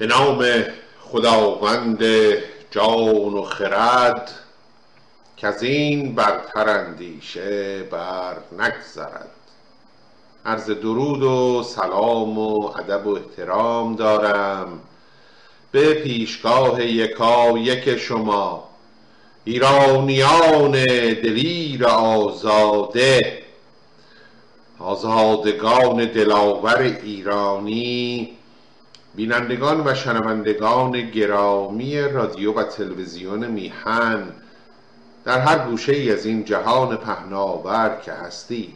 به نام خداوند جان و خرد که از این برتر اندیشه بر نگذرد. عرض درود و سلام و ادب و احترام دارم به پیشگاه یکا یک شما ایرانیان دلیر آزاده آزادگان دلاور ایرانی بینندگان و شنوندگان گرامی رادیو و تلویزیون میهن در هر گوشه ای از این جهان پهناور که هستید.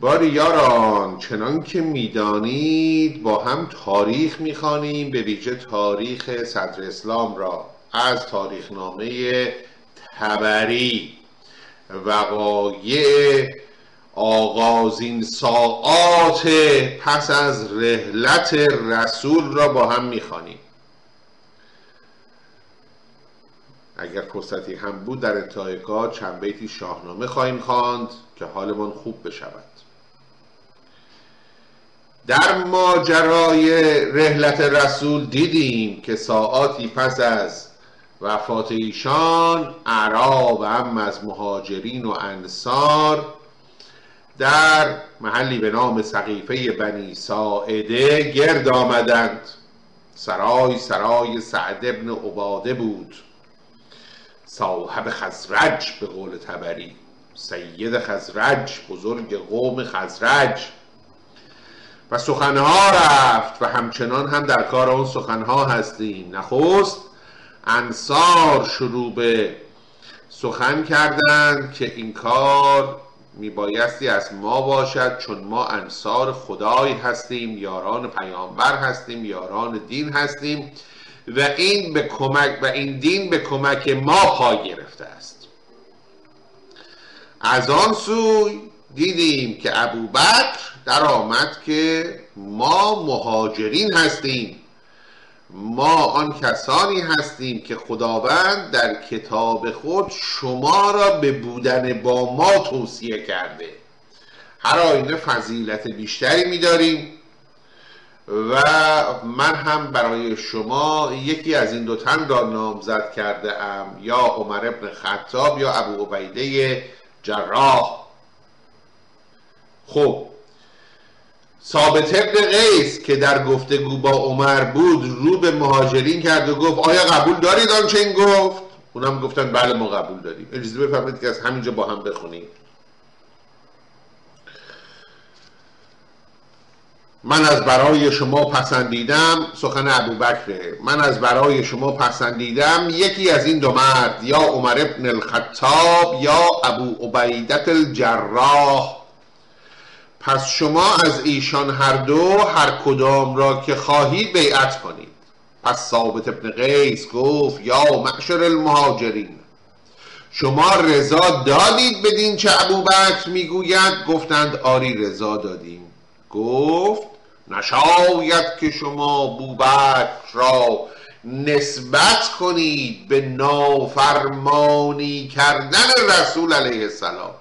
باری یاران چنان که می‌دانید با هم تاریخ می‌خوانیم به ویژه تاریخ صدر اسلام را از تاریخنامه تبری وقایع آغازین ساعات پس از رحلت رسول را با هم می‌خوانیم. اگر فرصتی هم بود در انتهای کار چند بیتی شاهنامه خواهیم خواند که حالمان خوب بشود. در ماجرای رحلت رسول دیدیم که ساعاتی پس از وفات ایشان اعراب هم از مهاجرین و انصار در محلی به نام سقیفه بنی ساعده گرد آمدند. سرای سرای سعد ابن عباده بود. صاحب خزرج به قول تبری سید خزرج بزرگ قوم خزرج. و سخنها رفت و همچنان هم در کار اون سخنها هستیم. نخست انصار شروع به سخن کردند که این کار میبایستی از ما باشد چون ما انصار خدای هستیم یاران پیامبر هستیم یاران دین هستیم و این به کمک و این دین به کمک ما پای گرفته است. از آن سوی دیدیم که ابوبکر در آمد که ما مهاجرین هستیم. ما آن کسانی هستیم که خداوند در کتاب خود شما را به بودن با ما توصیه کرده. هر آینه فضیلت بیشتری میداریم و من هم برای شما یکی از این دو تن را نامزد کرده ام یا عمر ابن خطاب یا ابو عبیده جراح. خب ثابت ابن قیس که در گفتگو با عمر بود رو به مهاجرین کرد و گفت آیا قبول دارید آنچه این گفت؟ اونم گفتن بله ما قبول داریم. اجازه بفرمایید که از همینجا با هم بخونیم. من از برای شما پسندیدم سخن ابو بکره من از برای شما پسندیدم یکی از این دو مرد یا عمر ابن الخطاب یا ابو عبیدت الجراح. پس شما از ایشان هر دو هر کدام را که خواهید بیعت کنید. پس ثابت ابن قیس گفت یا معشر المهاجرین شما رضا دادید بدین چه ابوبکر می‌گوید؟ گفتند آری رضا دادیم. گفت نشاید که شما بوبکر را نسبت کنید به نافرمانی کردن رسول علیه السلام.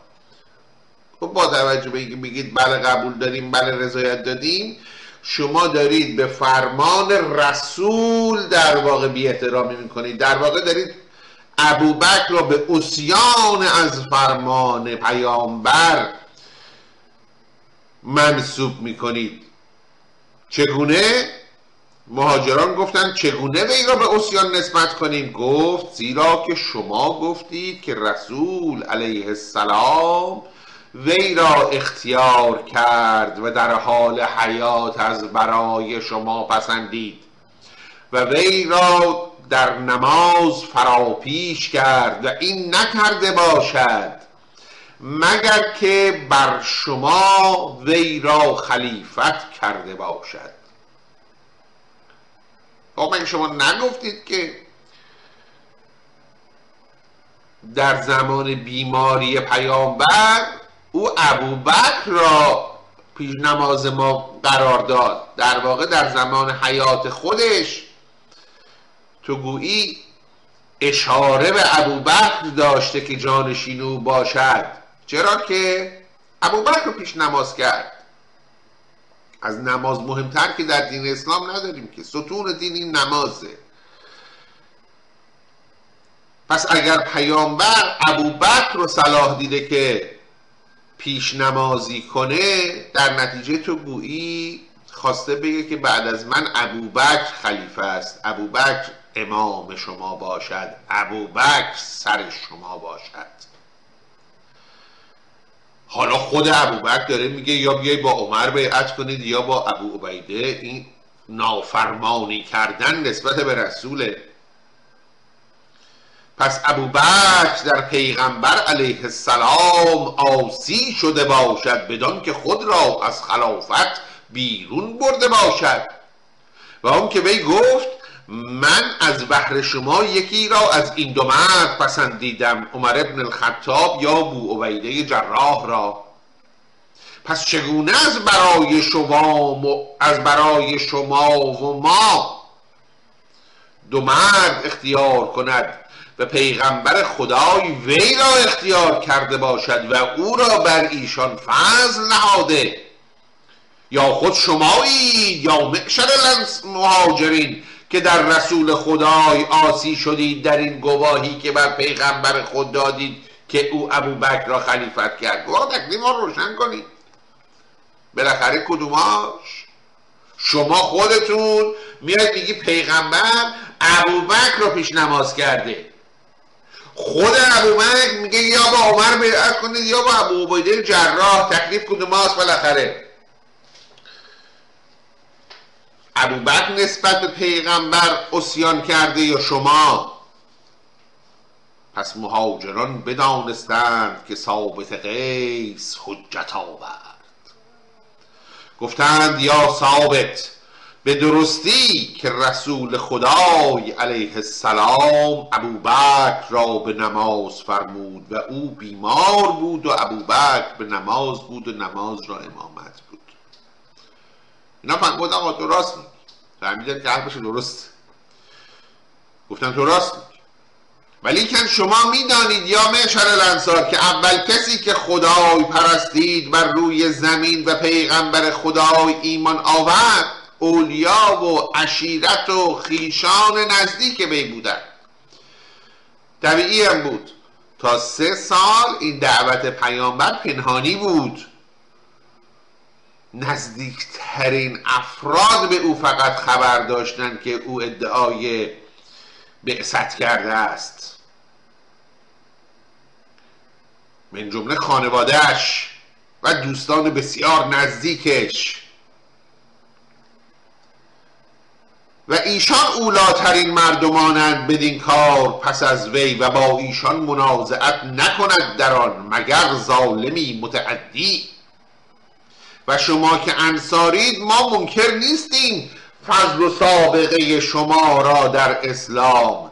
خب با توجه به اینکه میگید بله قبول داریم بله رضایت دادیم شما دارید به فرمان رسول در واقع بی احترامی می‌کنید. در واقع دارید ابوبکر را به اسیان از فرمان پیامبر منصوب می‌کنید. چگونه؟ مهاجران گفتند چگونه وی را به اسیان نسبت کنیم؟ گفت زیرا که شما گفتید که رسول علیه السلام وی را اختیار کرد و در حال حیات از برای شما پسندید و وی را در نماز فراپیش کرد و این نکرده باشد مگر که بر شما وی را خلیفت کرده باشد. خب مگه شما نگفتید که در زمان بیماری پیامبر او ابوبکر را پیش نماز ما قرار داد. در واقع در زمان حیات خودش تو گویی اشاره به ابوبکر داشته که جانشین او باشد. چرا که ابوبکر رو پیش نماز کرد. از نماز مهمتر که در دین اسلام نداریم که ستون دین این نمازه. پس اگر پیامبر ابوبکر رو صلاح دیده که پیش نمازی کنه در نتیجه تو گویی خواسته بگه که بعد از من ابوبکر خلیفه است. ابوبکر امام شما باشد. ابوبکر سر شما باشد. حالا خود ابوبکر داره میگه یا بیای با عمر بیعت کنید یا با ابو عبیده. این نافرمانی کردن نسبت به رسوله. پس ابوبکر در پیغمبر علیه السلام آسی شده باشد بدان که خود را از خلافت بیرون برده باشد. و اون که وی گفت من از بحر شما یکی را از این دو مرد پسندیدم عمر ابن الخطاب یا بو عبیده جراح را. پس چگونه از برای شما از برای شما و ما دو مرد اختیار کند؟ و پیغمبر خدای وی را اختیار کرده باشد و او را بر ایشان فضل نهاده. یا خود شمایی یا معشر مهاجرین که در رسول خدای آسی شدید در این گواهی که بر پیغمبر خود دادید که او ابو بکر را خلیفت کرد. گواه تکلیف ما روشن کنید. بالاخره کدوماش؟ شما خودتون میاد میگی پیغمبر ابو بکر رو پیش نماز کرده. خود ابو بکر میگه یا با عمر بیعت کنید یا با ابو عبیده جراح تکلیف کدوماست بالاخره. ابوبکر نسبت به پیغمبر اسیان کرده یا شما؟ پس مهاجران بدانستند که ثابت قیس حجت آورد. گفتند یا ثابت به درستی که رسول خدای علیه السلام ابوبکر را به نماز فرمود و او بیمار بود و ابوبکر به نماز بود و نماز را امامت بود. اینا فرمود آقا تو راست میگی. فهمیدن که حرفش درست. گفتن تو راست میگی. ولی کن شما می‌دانید یا معشر الانصار که اول کسی که خدای پرستید بر روی زمین و پیغمبر خدای ایمان آورد اولیا و عشیرت و خیشان نزدیک بی بودن. طبیعی هم بود. تا سه سال این دعوت پیامبر پنهانی بود. نزدیکترین افراد به او فقط خبر داشتند که او ادعای بعثت کرده است. من جمله خانوادهش و دوستان بسیار نزدیکش. و ایشان اولاترین مردمانند بدین کار پس از وی و با ایشان منازعت نکند در آن مگر ظالمی متعدی. و شما که انصارید ما منکر نیستیم فضل و سابقه شما را در اسلام.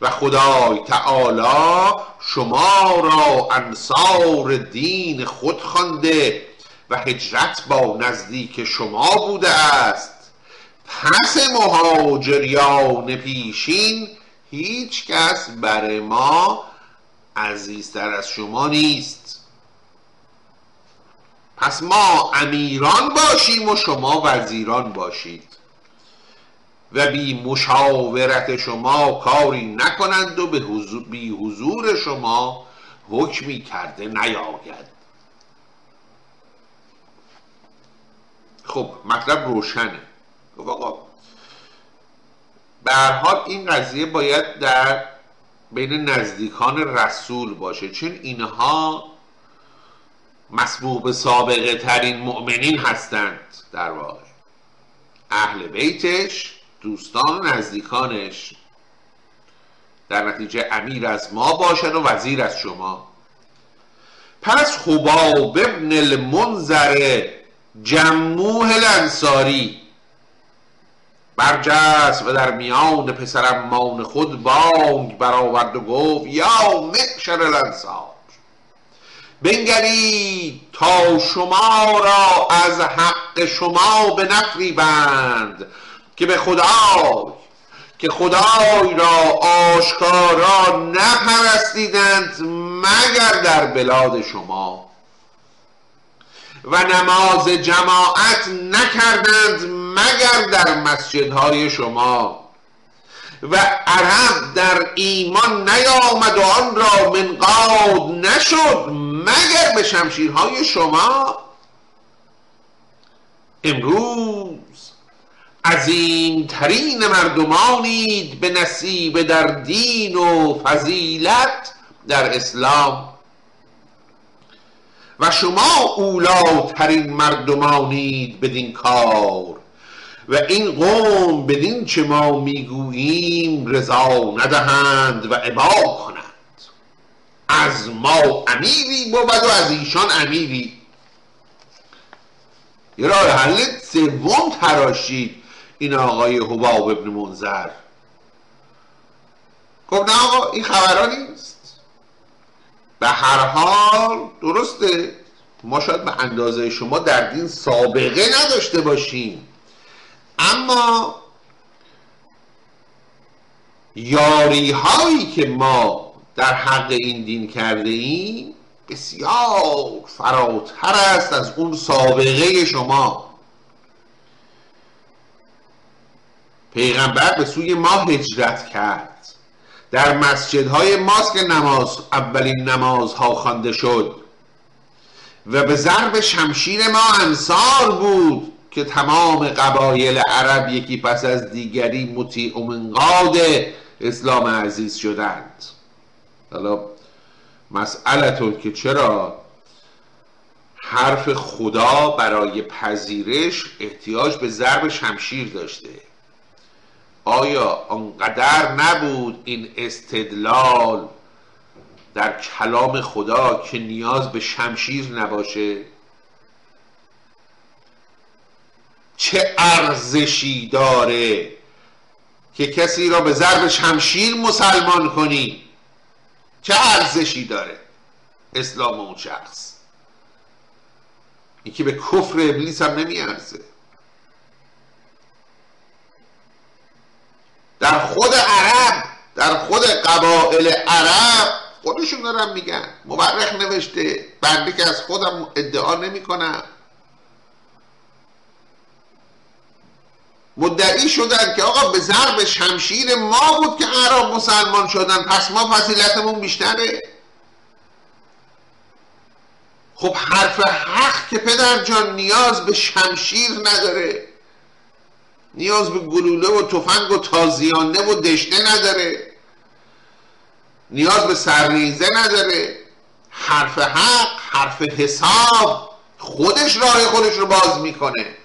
و خدای تعالی شما را انصار دین خود خوانده و هجرت با نزدیک شما بوده است. پس مهاجریان پیشین هیچ کس بر ما عزیزتر از شما نیست. پس ما امیران باشیم و شما وزیران باشید. و بی مشاورت شما کاری نکنند و به حضور بی حضور شما حکمی کرده نیاید. خب مطلب روشنه. گفت آقا این قضیه باید در بین نزدیکان رسول باشه چون اینها مسبوق سابقه ترین مؤمنین هستند در واقع. اهل بیتش دوستان و نزدیکانش در نتیجه امیر از ما باشد و وزیر از شما. پس خباب ابن المنذر جموه الانصاری برجست و در میان پسرمان خود بانگ برآورد و گفت یا معشر الانصار بنگرید تا شما را از حق شما به بند که به خدای که خدای را آشکارا نپرستیدند مگر در بلاد شما. و نماز جماعت نکردند مگر در مسجدهای شما. و عرب در ایمان نیامد و آن را منقاد نشد مگر به شمشیرهای شما. امروز عظیمترین مردمانید به نصیب در دین و فضیلت در اسلام. و شما اولاترین مردمانید بدین کار. و این قوم بدین چه ما می‌گوییم رضا ندهند و عبا کنند. از ما امیری بود و از ایشان امیری. یه راه حل سوم تراشید این آقای حباب ابن منظر. گفت نه آقا این خبرها نیست. به هر حال درسته. ما شاید به اندازه شما در دین سابقه نداشته باشیم. اما یاری هایی که ما در حق این دین کرده ایم بسیار فراتر است از اون سابقه شما. پیغمبر به سوی ما هجرت کرد. در مسجدهای ماست که نماز اولین نمازها خوانده شد. و به ضرب شمشیر ما انصار بود که تمام قبایل عرب یکی پس از دیگری مطیع منقاد اسلام عزیز شدند. حالا مسئلتون که چرا حرف خدا برای پذیرش احتیاج به ضرب شمشیر داشته؟ آیا آنقدر نبود این استدلال در کلام خدا که نیاز به شمشیر نباشه؟ چه ارزشی داره که کسی را به ضرب شمشیر مسلمان کنی؟ چه ارزشی داره اسلام اون شخص؟ که به کفر ابلیس هم نمیارزه. در خود عرب در خود قبائل عرب خودشون دارن میگن. مورخ نوشته. بنده که از خودم ادعا نمی‌کنم. مدعی شدن که آقا به ضرب شمشیر ما بود که عرب مسلمان شدن. پس ما فضیلتمون بیشتره. خب حرف حق که پدر جان نیاز به شمشیر نداره. نیاز به گلوله و تفنگ و تازیانه و دشته نداره. نیاز به سرریزه نداره. حرف حق حرف حساب خودش راه خودش رو باز می‌کنه.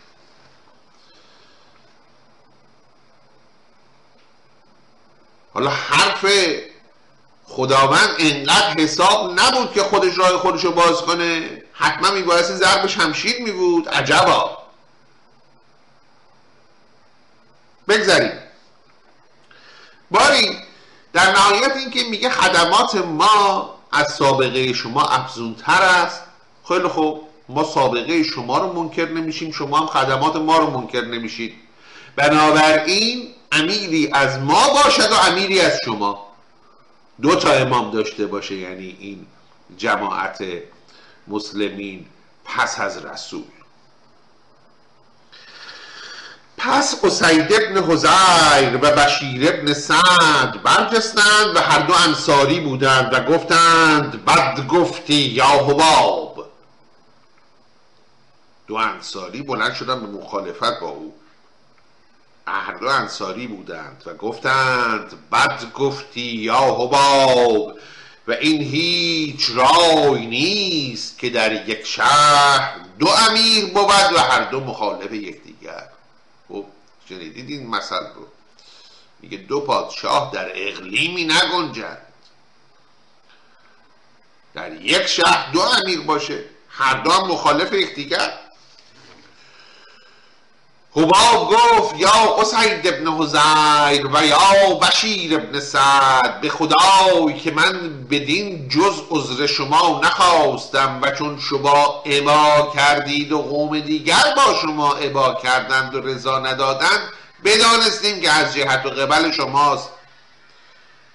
حالا حرف خداوند انقدر حساب نبود که خودش راه خودش رو باز کنه. حتما میبایستی ضرب شمشیر میبود. عجبا. بگذاریم. باری در نهایت اینکه میگه خدمات ما از سابقه شما افزونتر است. خیلی خوب. ما سابقه شما رو منکر نمیشیم. شما هم خدمات ما رو منکر نمیشید. بنابراین امیری از ما باشد و امیری از شما. دو تا امام داشته باشه یعنی این جماعت مسلمین پس از رسول. پس اسید ابن حزیر و بشیر ابن سعد برجستند و هر دو انصاری بودند و گفتند بد گفتی یا حباب. دو انصاری بلند شدن به مخالفت با او. هر دو انصاری بودند و گفتند بد گفتی یا حباب. و این هیچ رای نیست که در یک شهر دو امیر بود و هر دو مخالف یکدیگر. شنیدید این مثل رو. میگه دو پادشاه در اقلیمی نگنجند. در یک شهر دو امیر باشه. هر دو مخالف یکدیگر. حباب گفت یا اسید ابن حزیر و یا بشیر ابن سعد به خدای که من بدین جز عذر شما نخواستم و چون شما عبا کردید و قوم دیگر با شما عبا کردند و رضا ندادند بدانستیم که از جهت و قبل شماست.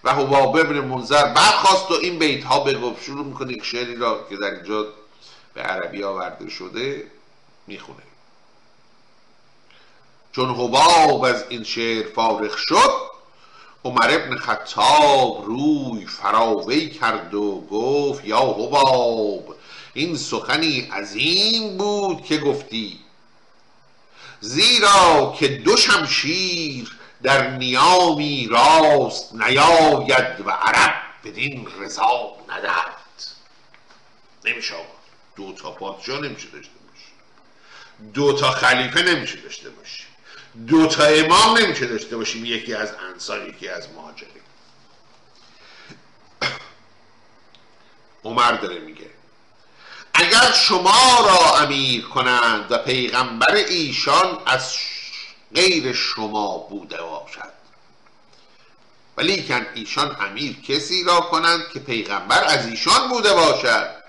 و حباب ابن منظر برخواست و این بیت ها بگفت شروع می‌کنه شعری را که در اینجا به عربی آورده شده می‌خونه. چون حباب از این شعر فارغ شد عمر ابن خطاب روی فراوی کرد و گفت یا حباب این سخنی عظیم بود که گفتی. زیرا که دو شمشیر در نیامی راست نیاید و عرب بدین رضا ندهد. نمیشه دو تا پادشاه نمیشه داشته باشی. دو تا خلیفه نمیشه داشته باشی. دو تا امام نمیشه داشته باشیم یکی از انصار یکی از مهاجرین. عمر داره میگه اگر شما را امیر کنند و پیغمبر ایشان از غیر شما بوده باشد. ولی کن ایشان امیر کسی را کنند که پیغمبر از ایشان بوده باشد.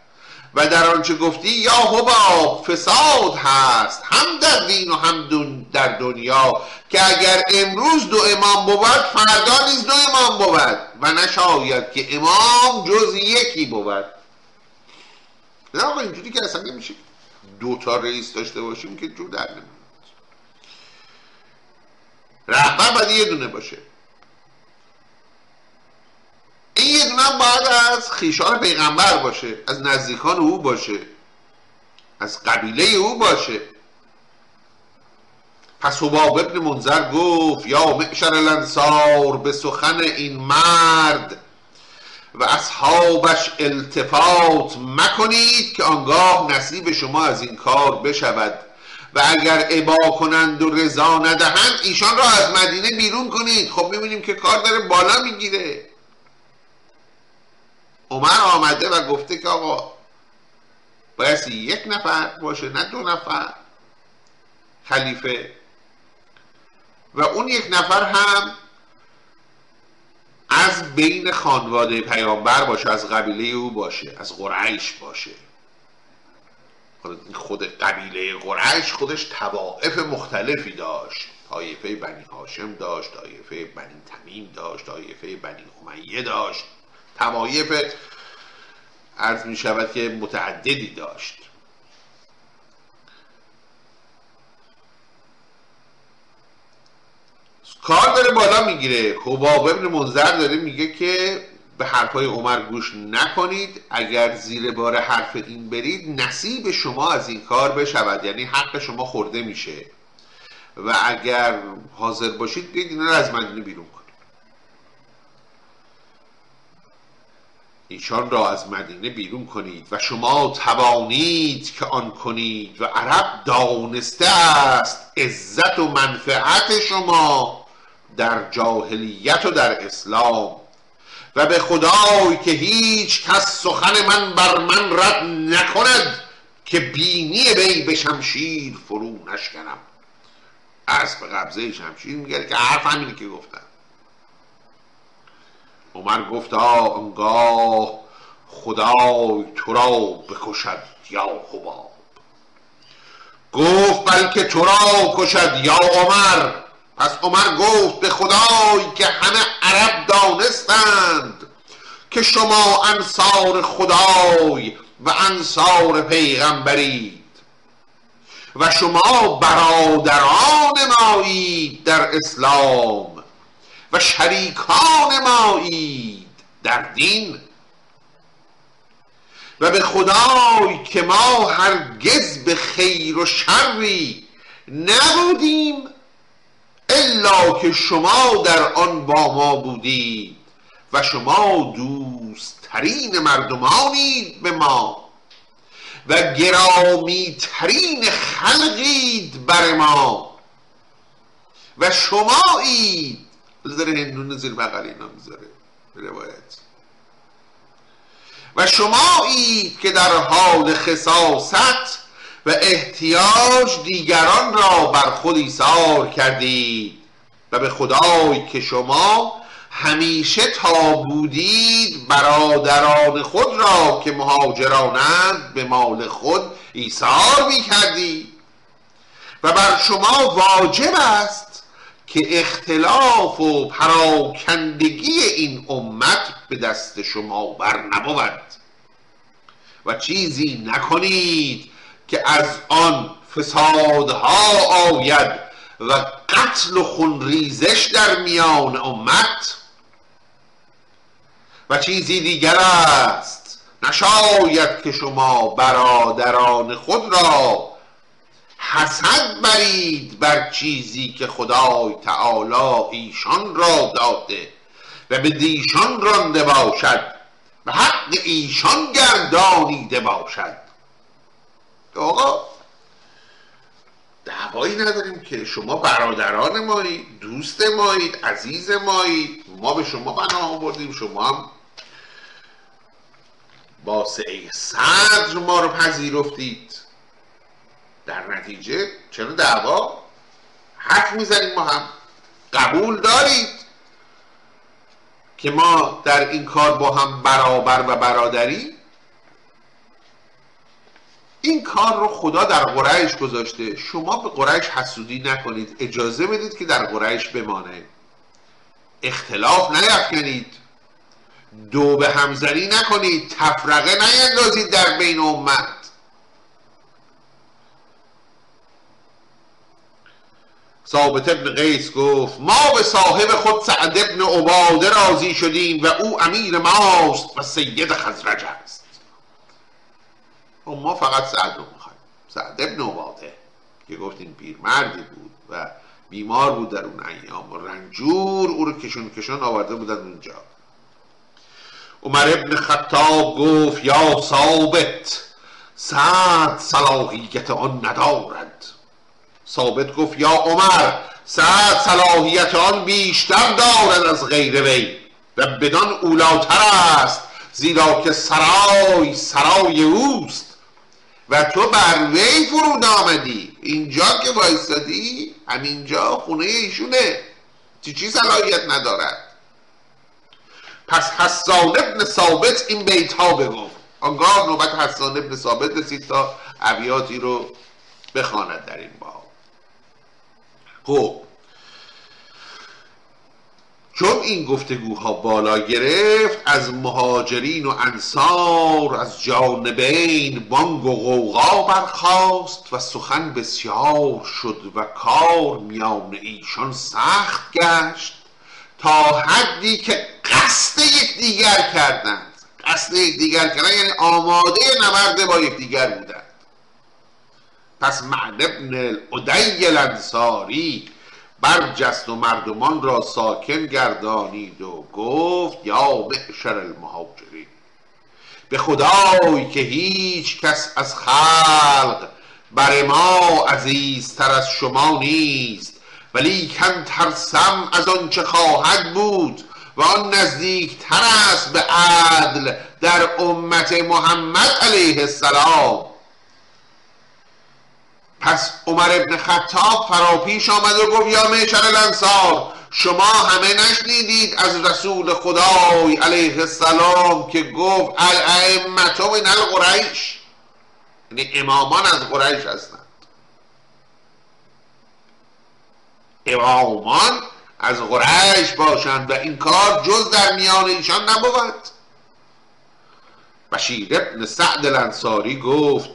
و در آنچه گفتی یا حباب فساد هست. هم در دین و هم در دنیا. که اگر امروز دو امام بود فردا نیز دو امام بود. و نشاید که امام جز یکی بود. نه آقا اینجوری که اصلا نمیشه دو تا رئیس داشته باشیم که جو در نمیاد رهبر باید یه دونه باشه. این یه دونه باید از خیشان پیغمبر باشه از نزدیکان او باشه از قبیله او باشه. پس حباب ابن منظر گفت یا معشر الانصار به سخن این مرد و اصحابش التفات مکنید که آنگاه نصیب شما از این کار بشود. و اگر عبا کنند و رضا ندهند ایشان را از مدینه بیرون کنید. خب می‌بینیم که کار داره بالا می‌گیره. عمر آمده و گفته که آقا باید یک نفر باشه نه دو نفر خلیفه. و اون یک نفر هم از بین خانواده پیامبر باشه از قبیله او باشه از قریش باشه. خود قبیله قریش خودش توائف مختلفی داشت. طایفه بنی هاشم داشت طایفه بنی تمیم داشت طایفه بنی امیه داشت. توایف عرض می شود که متعددی داشت. کار داره بالا می‌گیره حباب ابن منظر داره میگه که به حرفای عمر گوش نکنید. اگر زیر بار حرف این برید نصیب شما از این کار بشود. یعنی حق شما خورده میشه. و اگر حاضر باشید بیاید اینا رو از مدینه بیرون کنید ایشان را از مدینه بیرون کنید و شما توانید که آن کنید و عرب دانسته است عزت و منفعت شما در جاهلیت و در اسلام. و به خدای که هیچ کس سخن من بر من رد نکند که بینی بی به شمشیر فرو نشکنم. به قبضه شمشیر میگه که حرف همینی که گفتم. عمر گفتا آنگاه خدای تو را بکشد یا حباب. گفت بلکه تو را کشد یا عمر. پس عمر گفت به خدای که همه عرب دانستند که شما انصار خدای و انصار پیغمبرید و شما برادران مایید در اسلام. شریکان مایید در دین و به خدای که ما هرگز به خیر و شری نبودیم الا که شما در آن با ما بودید و شما دوستترین مردمانید به ما و گرامی ترین خلقید بر ما و شمایید داره هندون زیر بغل اینا می‌ذاره روایت. و شما اید که در حال خصاست و احتیاج دیگران را بر خود ایثار کردید و به خدای که شما همیشه تا بودید برادران خود را که مهاجرانند به مال خود ایثار می کردید و بر شما واجب است که اختلاف و پراکندگی این امت به دست شما بر نبود. و چیزی نکنید که از آن فسادها آید و قتل و خونریزش در میان امت. و چیزی دیگر است. نشاید که شما برادران خود را حسد برید بر چیزی که خدای تعالی ایشان را داده و به دیشان رانده باشد و حق ایشان گردانیده باشد. آقا دعوایی نداریم که شما برادران مایید دوست مایید عزیز مایید ما به شما بنا آوردیم شما هم با سعی صدر ما رو پذیرفتید. در نتیجه چرا دعوا؟ حرف می‌زنیم ما هم. قبول دارید که ما در این کار با هم برابر و برادری؟ این کار رو خدا در قریش گذاشته. شما به قریش حسودی نکنید. اجازه بدید که در قریش بمانه. اختلاف نیفکنید دو به همزنی نکنید. تفرقه نیندازید در بین امت. ثابت ابن قیس گفت ما به صاحب خود سعد ابن عباده راضی شدیم و او امیر ماست و سید خزرج است. و ما فقط سعد رو می‌خوایم. سعد ابن عباده که گفتیم پیرمردی بود و بیمار بود در اون ایام. و رنجور او رو کشون کشون آورده بودن اونجا. عمر ابن خطاب گفت یا ثابت سعد صلاحیت آن ندارد. ثابت گفت یا عمر سعد صلاحیت آن بیشتر دارد از غیر وی و بدان اولاتر است زیرا که سرای سرای اوست. و تو بر وی فرود آمدی اینجا که وایستادی همینجا خونه ایشونه. چی چی صلاحیت ندارد؟ پس حسان ابن ثابت این بیت ها بگفت آنگاه نوبت حسان ابن ثابت رسید تا ابیاتی رو بخواند در این باب. خب. چون این گفتگوها بالا گرفت از مهاجرین و انصار از جانبین بانگ و غوغا برخاست و سخن بسیار شد و کار میان ایشان سخت گشت تا حدی که قصد یکدیگر کردند. قصد یکدیگر کردن یعنی آماده نبرده با یکدیگر بودند پس معن ابن الادی الانصاری برجست و مردمان را ساکن گردانید و گفت یا معشر المهاجرین به خدای که هیچ کس از خلق بر ما عزیزتر از شما نیست ولی کن ترسم از آنچه خواهد بود و آن نزدیکتر است به عدل در امت محمد علیه السلام. پس عمر ابن خطاب فراپیش آمد و گفت یا میشر الانصار شما همه نشنیدید از رسول خدای علیه السلام که گفت الائمت من القریش یعنی امامان از قریش هستند. امامان از قریش باشند و این کار جز در میان ایشان نبود. بشیر ابن سعد الانصاری گفت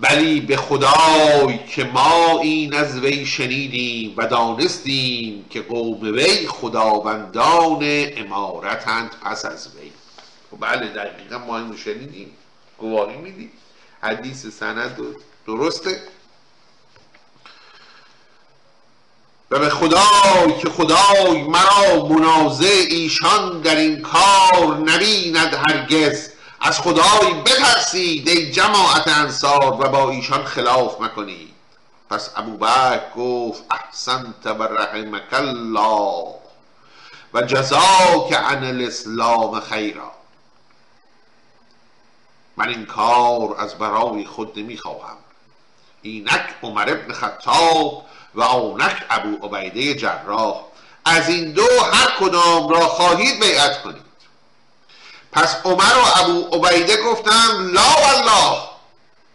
بلی به خدای که ما این از وی شنیدیم و دانستیم که قوم وی خداوندان امارتند پس از وی. خب بله دقیقا ما اینو شنیدیم. گواهی میدیم حدیث سند درسته؟ و به خدای که خدای مرا منازع ایشان در این کار نبیند هرگز. از خدای بترسید ای جماعت انصار و با ایشان خلاف مکنید. پس ابوبکر گفت احسنت و رحمک الله و جزاک عن الاسلام خیرا. من این کار از برای خود نمی‌خواهم. اینک عمر ابن خطاب و آنک ابو عبیده جراح. از این دو هر کدام را خواهید بیعت کنید. پس عمر و ابو عبیده گفتند لا والله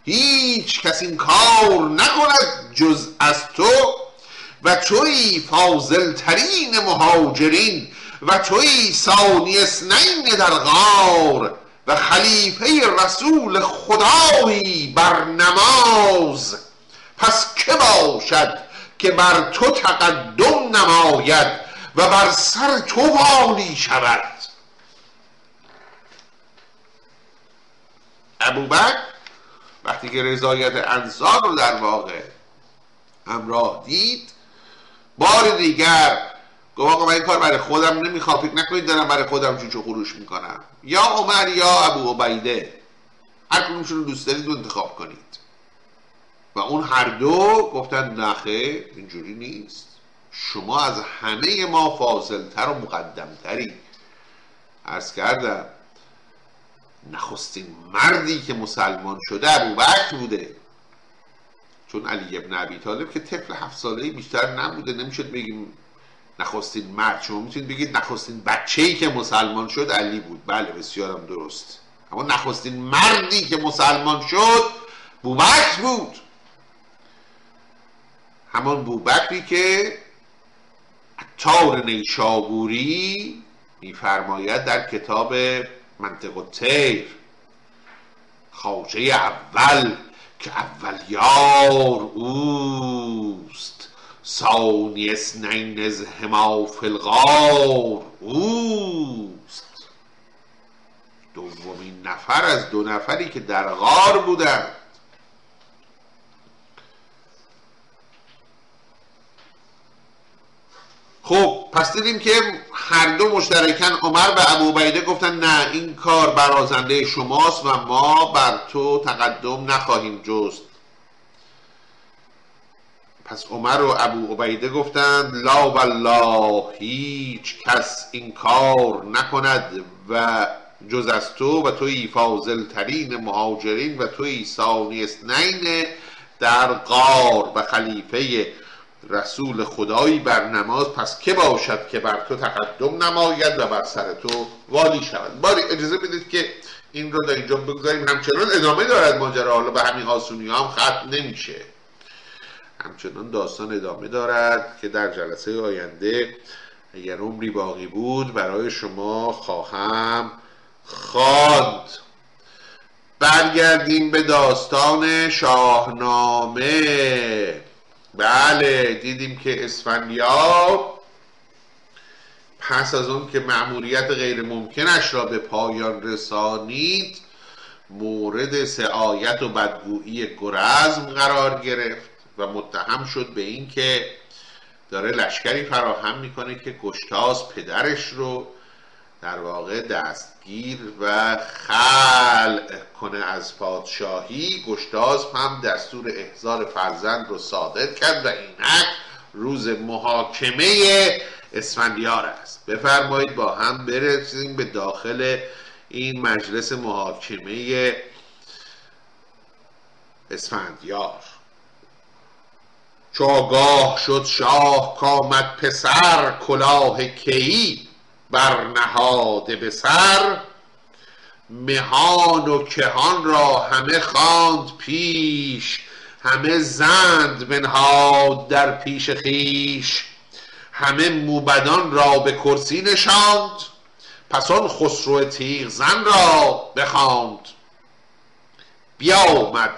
هیچ کس این کار نکند جز از تو و توی فاضل ترین مهاجرین و توی ثانی اسنین در غار و خلیفه رسول خدایی بر نماز. پس که باشد که بر تو تقدم نماید و بر سر تو والی شود؟ ابوبکر وقتی که رضایت انصار رو در واقع همراه دید بار دیگر گفت آقا من این کار برای خودم نمی‌خوام فکر نکنید دارم برای خودم چوچو خروش می‌کنم. یا عمر یا ابو عبیده هر کدومشون رو دوست دارید انتخاب کنید. و اون هر دو گفتن نخه اینجوری نیست. شما از همه ما فاضلتر و مقدمتری ارز کردم. نخستین مردی که مسلمان شده ابوبکر بوده. چون علی ابن ابی طالب که طفل هفت ساله بیشتر نبوده نمی‌شد بگیم نخستین مرد. شما می‌تونید بگید نخستین بچه ای که مسلمان شد علی بود. بله بسیارم درست. اما نخستین مردی که مسلمان شد بوبکر بود. همان بوبکری که تار نیشابوری میفرماید در کتاب منطق تیر خواجه اول که اول یار اوست. ثانی اسنین از هما اوست. دومین نفر از دو نفری که در غار بودند خب پس دیدیم که هر دو مشترکن عمر و ابو بیده گفتن نه این کار برازنده شماست و ما بر تو تقدم نخواهیم جست. پس عمر و ابو عبیده گفتند لا والله هیچ کس این کار نکند و جز از تو و توی فاضل ترین مهاجرین و توی ثانی اسنین در غار و خلیفه رسول خدایی بر نماز پس که باشد که بر تو تقدم نماید و بر سر تو والی شود؟ باری اجازه بدید که این رو در اینجا بگذاریم. همچنان ادامه دارد ماجرا. حالا به همین آسونی هم ختم نمیشه. همچنان داستان ادامه دارد که در جلسه آینده اگر عمری باقی بود برای شما خواهم خواند. برگردیم به داستان شاهنامه. بله دیدیم که اسفندیار پس از اون که مأموریت غیر ممکنش را به پایان رسانید مورد سعایت و بدگویی گرزم قرار گرفت و متهم شد به اینکه داره لشکری فراهم می‌کنه که گشتاز پدرش رو در واقع دستگیر و خلع کنه از پادشاهی. گشتاز هم دستور احضار فرزند رو صادر کرد و اینک روز محاکمه اسفندیار است. بفرمایید با هم برسیم به داخل این مجلس محاکمه اسفندیار. چاگاه شد شاه کامد پسر کلاه کیی. برنهاده به سر مهان و کهان را همه خواند پیش همه زند بنهاد در پیش خیش همه موبدان را به کرسی نشاند پس آن خسرو تیغ زن را بخواند. بیامد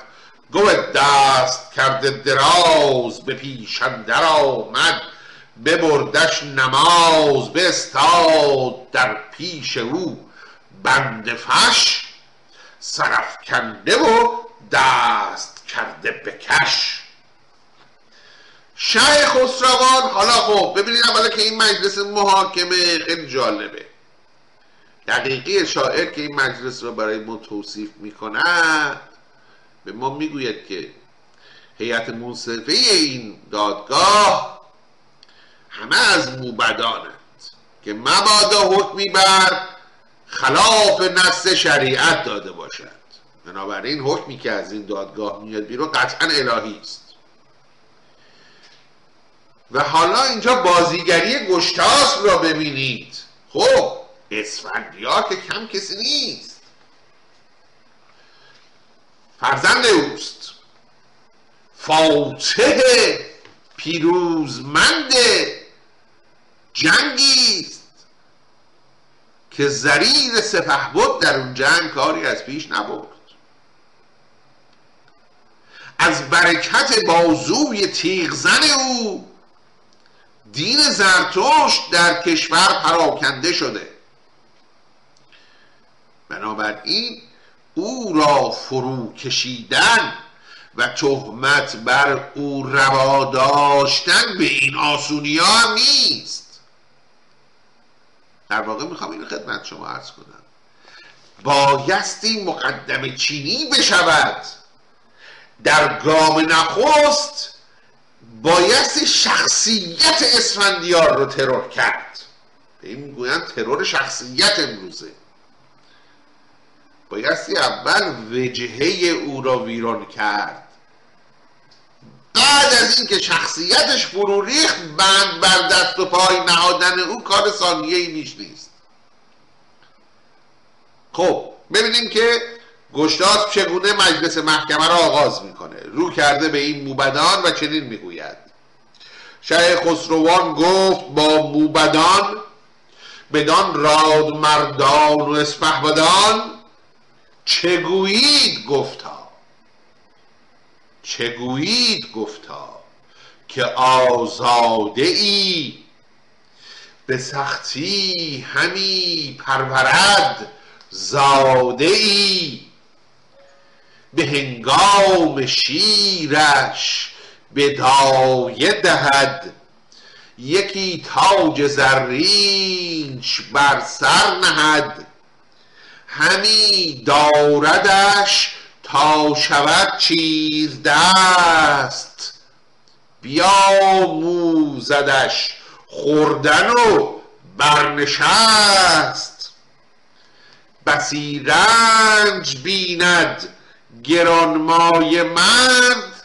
گو دست کرده دراز به پیش اندر آمد. ببردش نماز استاد در پیش او بند فش کنده و دست کرده بکش شه خسروان حالا خب ببینید اولا که این مجلس محاکمه خیلی جالبه. دقیقی شاعر که این مجلس را برای ما توصیف می‌کند به ما می‌گوید که هیئت منصفه این دادگاه همه از موبدانند که مبادا حکمی بر خلاف نص شریعت داده باشد. بنابراین حکمی که از این دادگاه میاد بیرون قطعا الهی است. و حالا اینجا بازیگری گشتاس را ببینید. خب اسفندیار که کم کسی نیست. فرزند اوست. فاتح پیروزمند جنگی است که زریر سپه بود در اون جنگ کاری از پیش نبرد. از برکت بازوی تیغزن او دین زرتشت در کشور پراکنده شده. بنابراین او را فرو کشیدن و تهمت بر او روا داشتن به این آسونی ها نیست. در واقع می‌خوام این خدمت شما عرض کنم. بایستی مقدم چینی بشود. در گام نخست بایستی شخصیت اسفندیار رو ترور کرد. به این می‌گویند ترور شخصیت امروزه. بایستی اول وجهه او را ویران کرد. بعد از اینکه شخصیتش فرو ریخت بند بر دست و پای نهادن او کار ثانیه ای بیش نیست. خب ببینیم که گشتاس چگونه مجلس محکمه را آغاز می‌کنه. رو کرده به این موبدان و چنین می‌گوید. شه خسروان گفت با موبدان بدان راد مردان و اسپهبدان چگویید؟ گفتا. چگویید گفتا که آزاده ای؟ به سختی همی پرورد زاده ای؟ به هنگام شیرش به دایه دهد یکی تاج زرینش بر سر نهد همی داردش شود چیز دست. بیاموزدش خوردن و برنشست. بسی رنج بیند گرانمای مرد.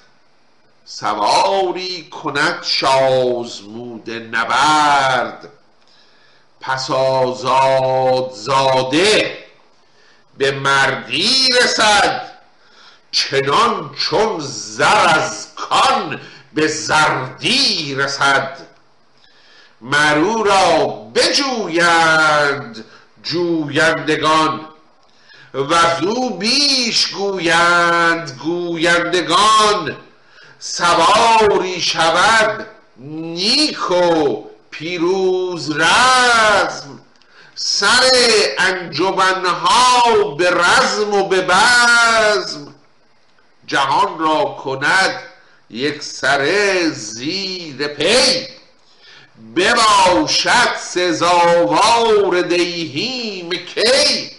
سواری کند شازمود نبرد. پس آزاد زاده به مردی رسد. چنان چون زر از کان به زردی رسد. مرو را بجویند جویندگان و زو بیش گویند گویندگان. سواری شود نیک و پیروز رزم. سر انجمنها به رزم و به بزم. جهان را کند یک سره زیر پی. بباشد سزاوار دیهیم کی.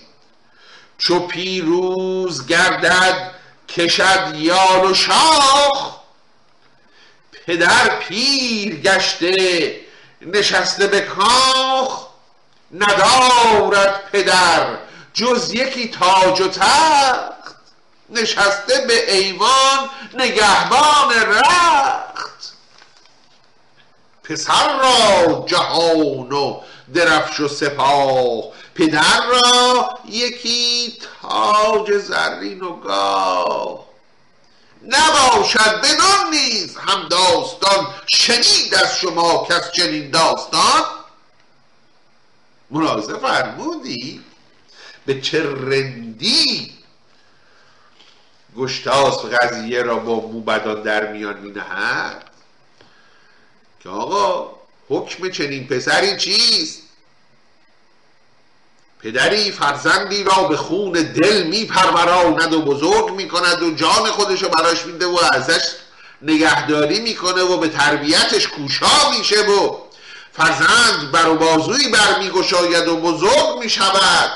چو پیروز گردد کشد یال و شاخ. پدر پیر گشته نشسته به کاخ. ندارد پدر جز یکی تاج و تخت نشسته به ایوان نگهبان رخت. پسر را جهان و درفش و سپاه پدر را یکی تاج زرین و گاه. نباشد بدان نیز هم داستان شنید از شما کس چنین داستان. ملاحظه فرمودی؟ به چه رندی گشتاس قضیه را با موبدان در میان می نهد که آقا حکم چنین پسری چیست؟ پدری فرزندی را به خون دل میپروراند و بزرگ می‌کند و جان خودش رو براش میده و ازش نگهداری می‌کنه و به تربیتش کوشا میشه و فرزند بر و بازوی برمیگشاید و بزرگ می‌شود.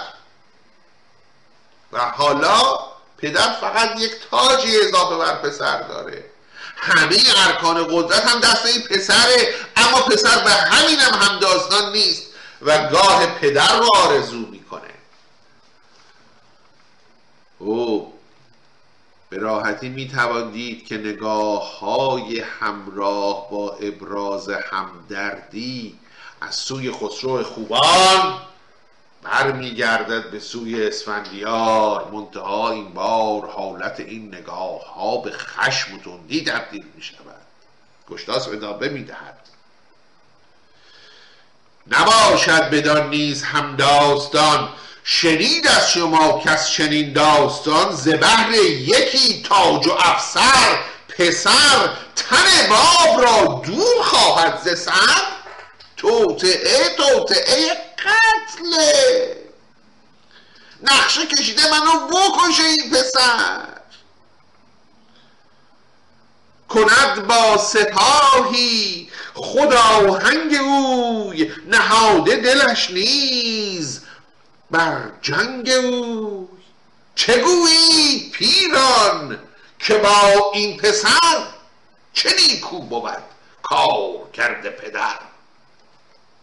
و حالا پدر فقط یک تاجی اضافه بر پسر داره. همه ارکان قدرت هم دست این پسره اما پسر به همینم هم داستان نیست و گاه پدر رو آرزو می‌کنه. او به راحتی می دید که نگاه های همراه با ابراز همدردی از سوی خسرو خوبان برمیگردد به سوی اسفندیار. منتها این بار حالت این نگاه ها به خشم و تندی تبدیل می شود گشتاس ادامه می دهد نباشد بدان نیز هم داستان. شنید از شما کس چنین داستان. زبهر یکی تاج و افسر. پسر تن باب را دور خواهد ز توطعه توطعه قتله. نقشه کشیده منو بکشه این پسر. کند با سپاهی خدا هنگ اوی نهاده دلش نیز بر جنگ اوی. چه پیران که با این پسر چه نیکو بود؟ کار کرده پدر.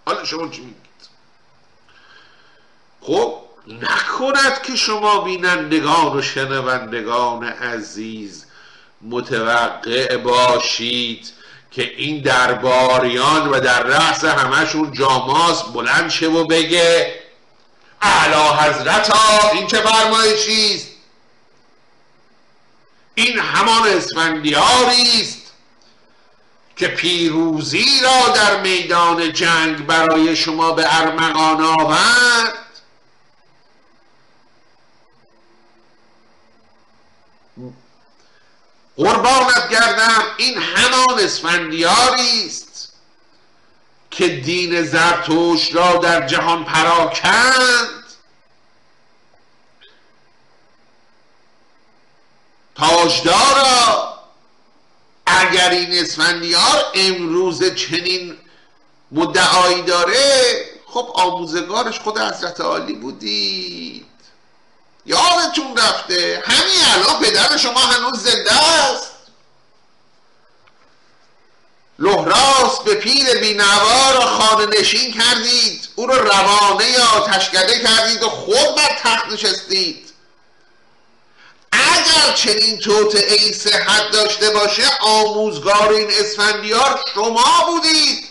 حالا شما چی میگید؟ خب نکند که شما بینندگان و شنوندگان عزیز متوقع باشید که این درباریان و در رأس همشون جاماس بلند شه و بگه اعلی حضرت ها این چه فرمایشی این همان اسفندیاری است که پیروزی را در میدان جنگ برای شما به ارمغان آورد. قربانت گردم این همان اسفندیاری است که دین زرتوش را در جهان پراکند تاجدارا اگر این اسفندیار امروز چنین مدعایی داره خب آموزگارش خود حضرت عالی بودید. یادتون رفته همین الان پدر شما هنوز زنده است. لحراس به پیر بینوا را خانه نشین کردید. او را روانه آتشکده کردید و خود بر تخت نشستید. اگر چنین ای صحت داشته باشه آموزگار این اسفندیار شما بودید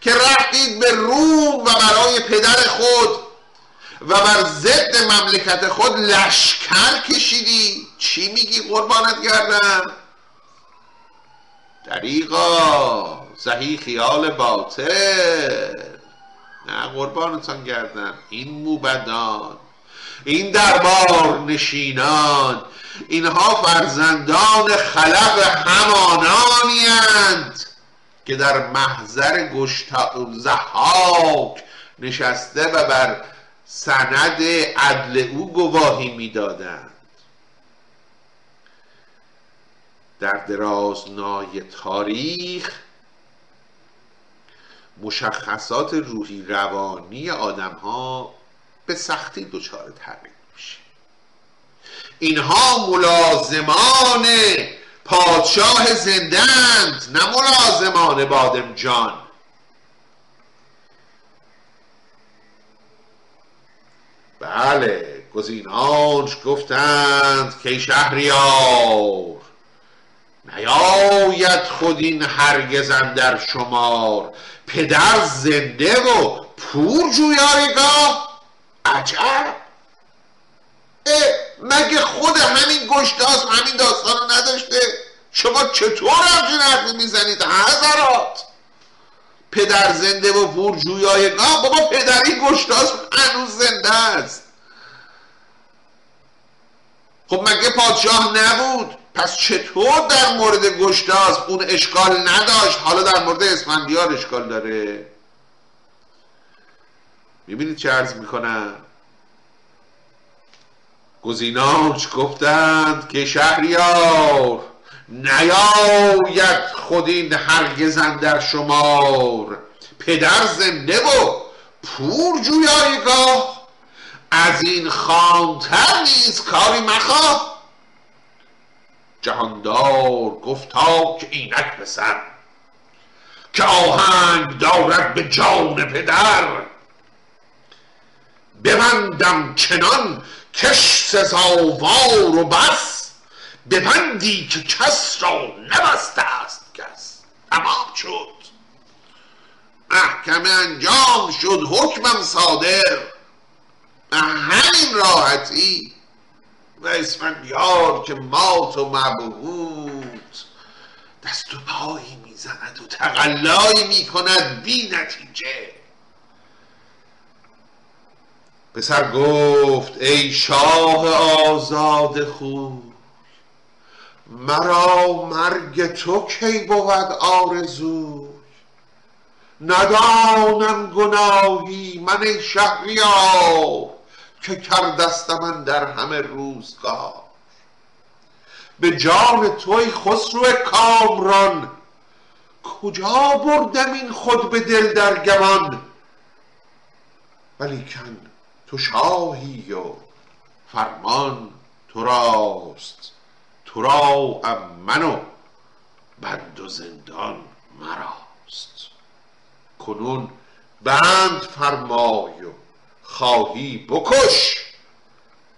که رفتید به روم و برای پدر خود و بر ضد مملکت خود لشکر کشیدی چی میگی قربانت کردم دریقا صحیح خیال باطل. نه قربانتان گردم. این موبدان این دربار نشینان اینها فرزندان خلق همانانی که در محضر گشتا زحاک نشسته و بر سند عدل او گواهی می‌دادند. در درازنای تاریخ مشخصات روحی روانی آدم ها به سختی دچار تغییر میشه. اینها ملازمان پادشاه زندند نه ملازمان بادم جان. بله گزینانش گفتند که شهریار نیاید خود این هرگز در شمار. پدر زنده و پور جویارگاه عجب. مگه خود همین گشتاس همین داستان رو نداشته؟ شما چطور همچین حرفی می‌زنید حضرات؟ پدر زنده و پور جویایگاه بابا پدری گشتاس هنوز زنده است. خب مگه پادشاه نبود؟ پس چطور در مورد گشتاس اون اشکال نداشت؟ حالا در مورد اسفندیار اشکال داره. می‌بینید چه عرض می‌کنم گزیناش گفتند که شهریار نیاید خود این هرگز در شمار. پدر زنده و پور جویایگاه از این خانتر نیست کاری مخواه. جهاندار گفتا که اینک به سر که آهنگ دارد به جان پدر. ببندم چنان کش سزاوار و بس ببندی که کس را نبسته است کس. تمام شد. محکمه انجام شد حکمم صادر. همین راحتی. و اسفندیار که مات و مبهوت دست و پایی می‌زند و تقلایی می‌کند بی نتیجه. پسر گفت ای شاه آزاد خوب مرا مرگ تو کی بود آرزو؟ ندانم گناهی من ای شهریار که کردست من در همه روزگار. به جان توی خسرو کامران کجا بردم این خود به دل در گمان؟ ولیکن تو شاهی و فرمان تو راست تو را و بند و زندان مراست. کنون بند فرمای و خواهی بکش.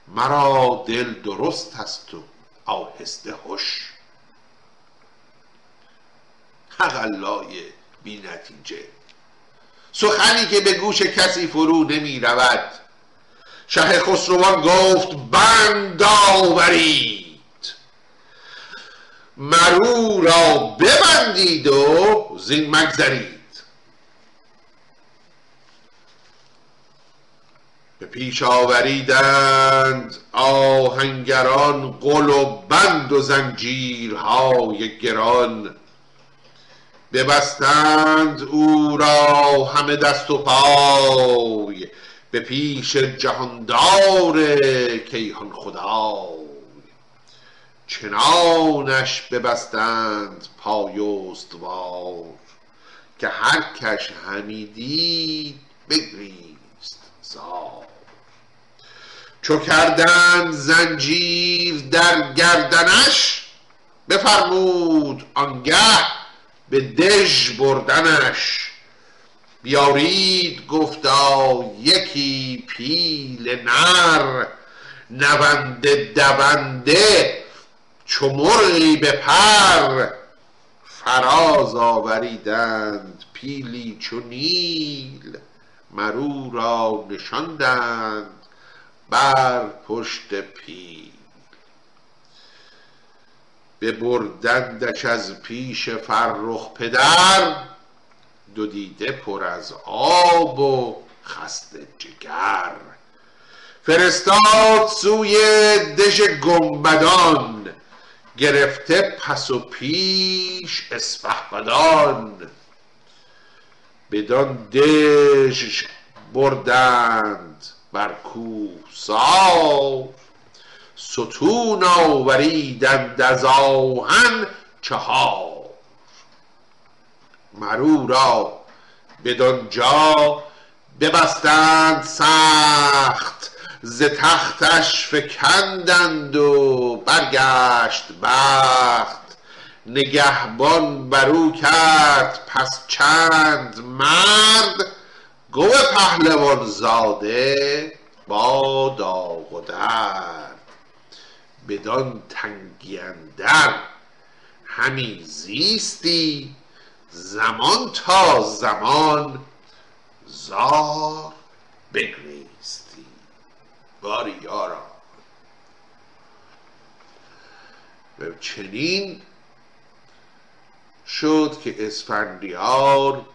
مرا دل درست هست و آهسته هش. حقلای بی نتیجه. سخنی که به گوش کسی فرو نمی رود. شه خسروان گفت بند آورید. مرو را ببندید و زین مگذرید. به پیش آوریدند آهنگران قل و بند و زنجیرهای گران. ببستند او را همه دست و پای. به پیش جهاندار کیهان خدای چنانش ببستند پای استوار که هر کش همی دید بگریست زار. چو کردند زنجیر در گردنش بفرمود آنگه به دژ بردنش. بیارید گفتا یکی پیل نر نونده دونده چو به پر. فراز آوریدند پیلی چو نیل مرو را نشاندند بر پشت پیل. ببردندش از پیش فرخ پدر دو دیده پر از آب و خسته جگر. فرستاد سوی دژ گنبدان گرفته پس و پیش اسپهبدان بدان دژ بردند بر کوهسار. ستون آوریدند از آهن چهار. مرو را بدانجا ببستند سخت ز تختش فکندند و برگشت بخت. نگهبان برو کرد پس چند مرد. گو پهلوان زاده با داغ و درد. بدان تنگی اندر همی زیستی زمان تا زمان زار بگریستی. باری یارا. و چنین شد که اسفندیار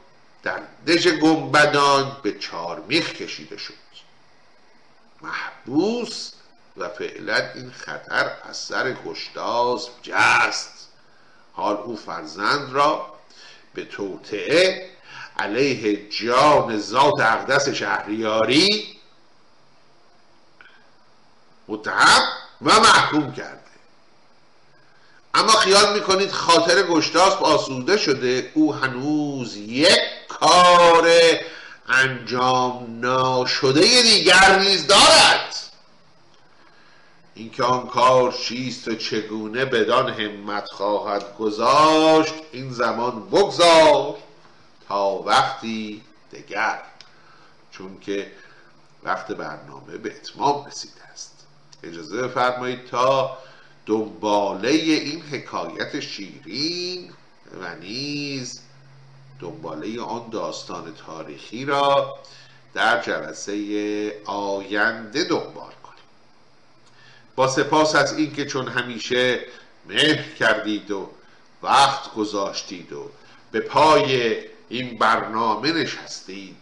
در دژ گنبدان به چارمیخ کشیده شد. محبوس و فعلا این خطر از سر گشتاسب جست. حال او فرزند را به توطعه علیه جان ذات اقدس شهریاری متهم و محکوم کرده. اما خیال می‌کنید خاطر گشتاسب آسوده شده او هنوز یک کار انجام ناشده دیگر نیز دارد. اینکه آن کار چیست و چگونه بدان همت خواهد گذاشت این زمان بگذار تا وقتی دگر چون که وقت برنامه به اتمام رسیده است. اجازه بفرمایید تا دنباله این حکایت شیرین و نیز دنباله آن داستان تاریخی را در جلسه آینده دنبال با سپاس از اینکه چون همیشه مهر کردید و وقت گذاشتید و به پای این برنامه نشستید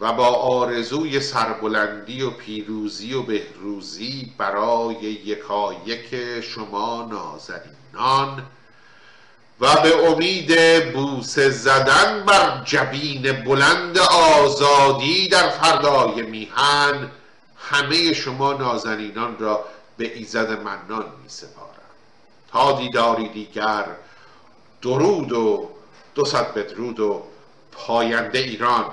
و با آرزوی سربلندی و پیروزی و بهروزی برای یکایک شما نازنینان و به امید بوسه زدن بر جبین بلند آزادی در فردای میهن همه شما نازنینان را به ایزد منان می سپارم تا دیداری دیگر درود و دو صد بدرود و پاینده ایران.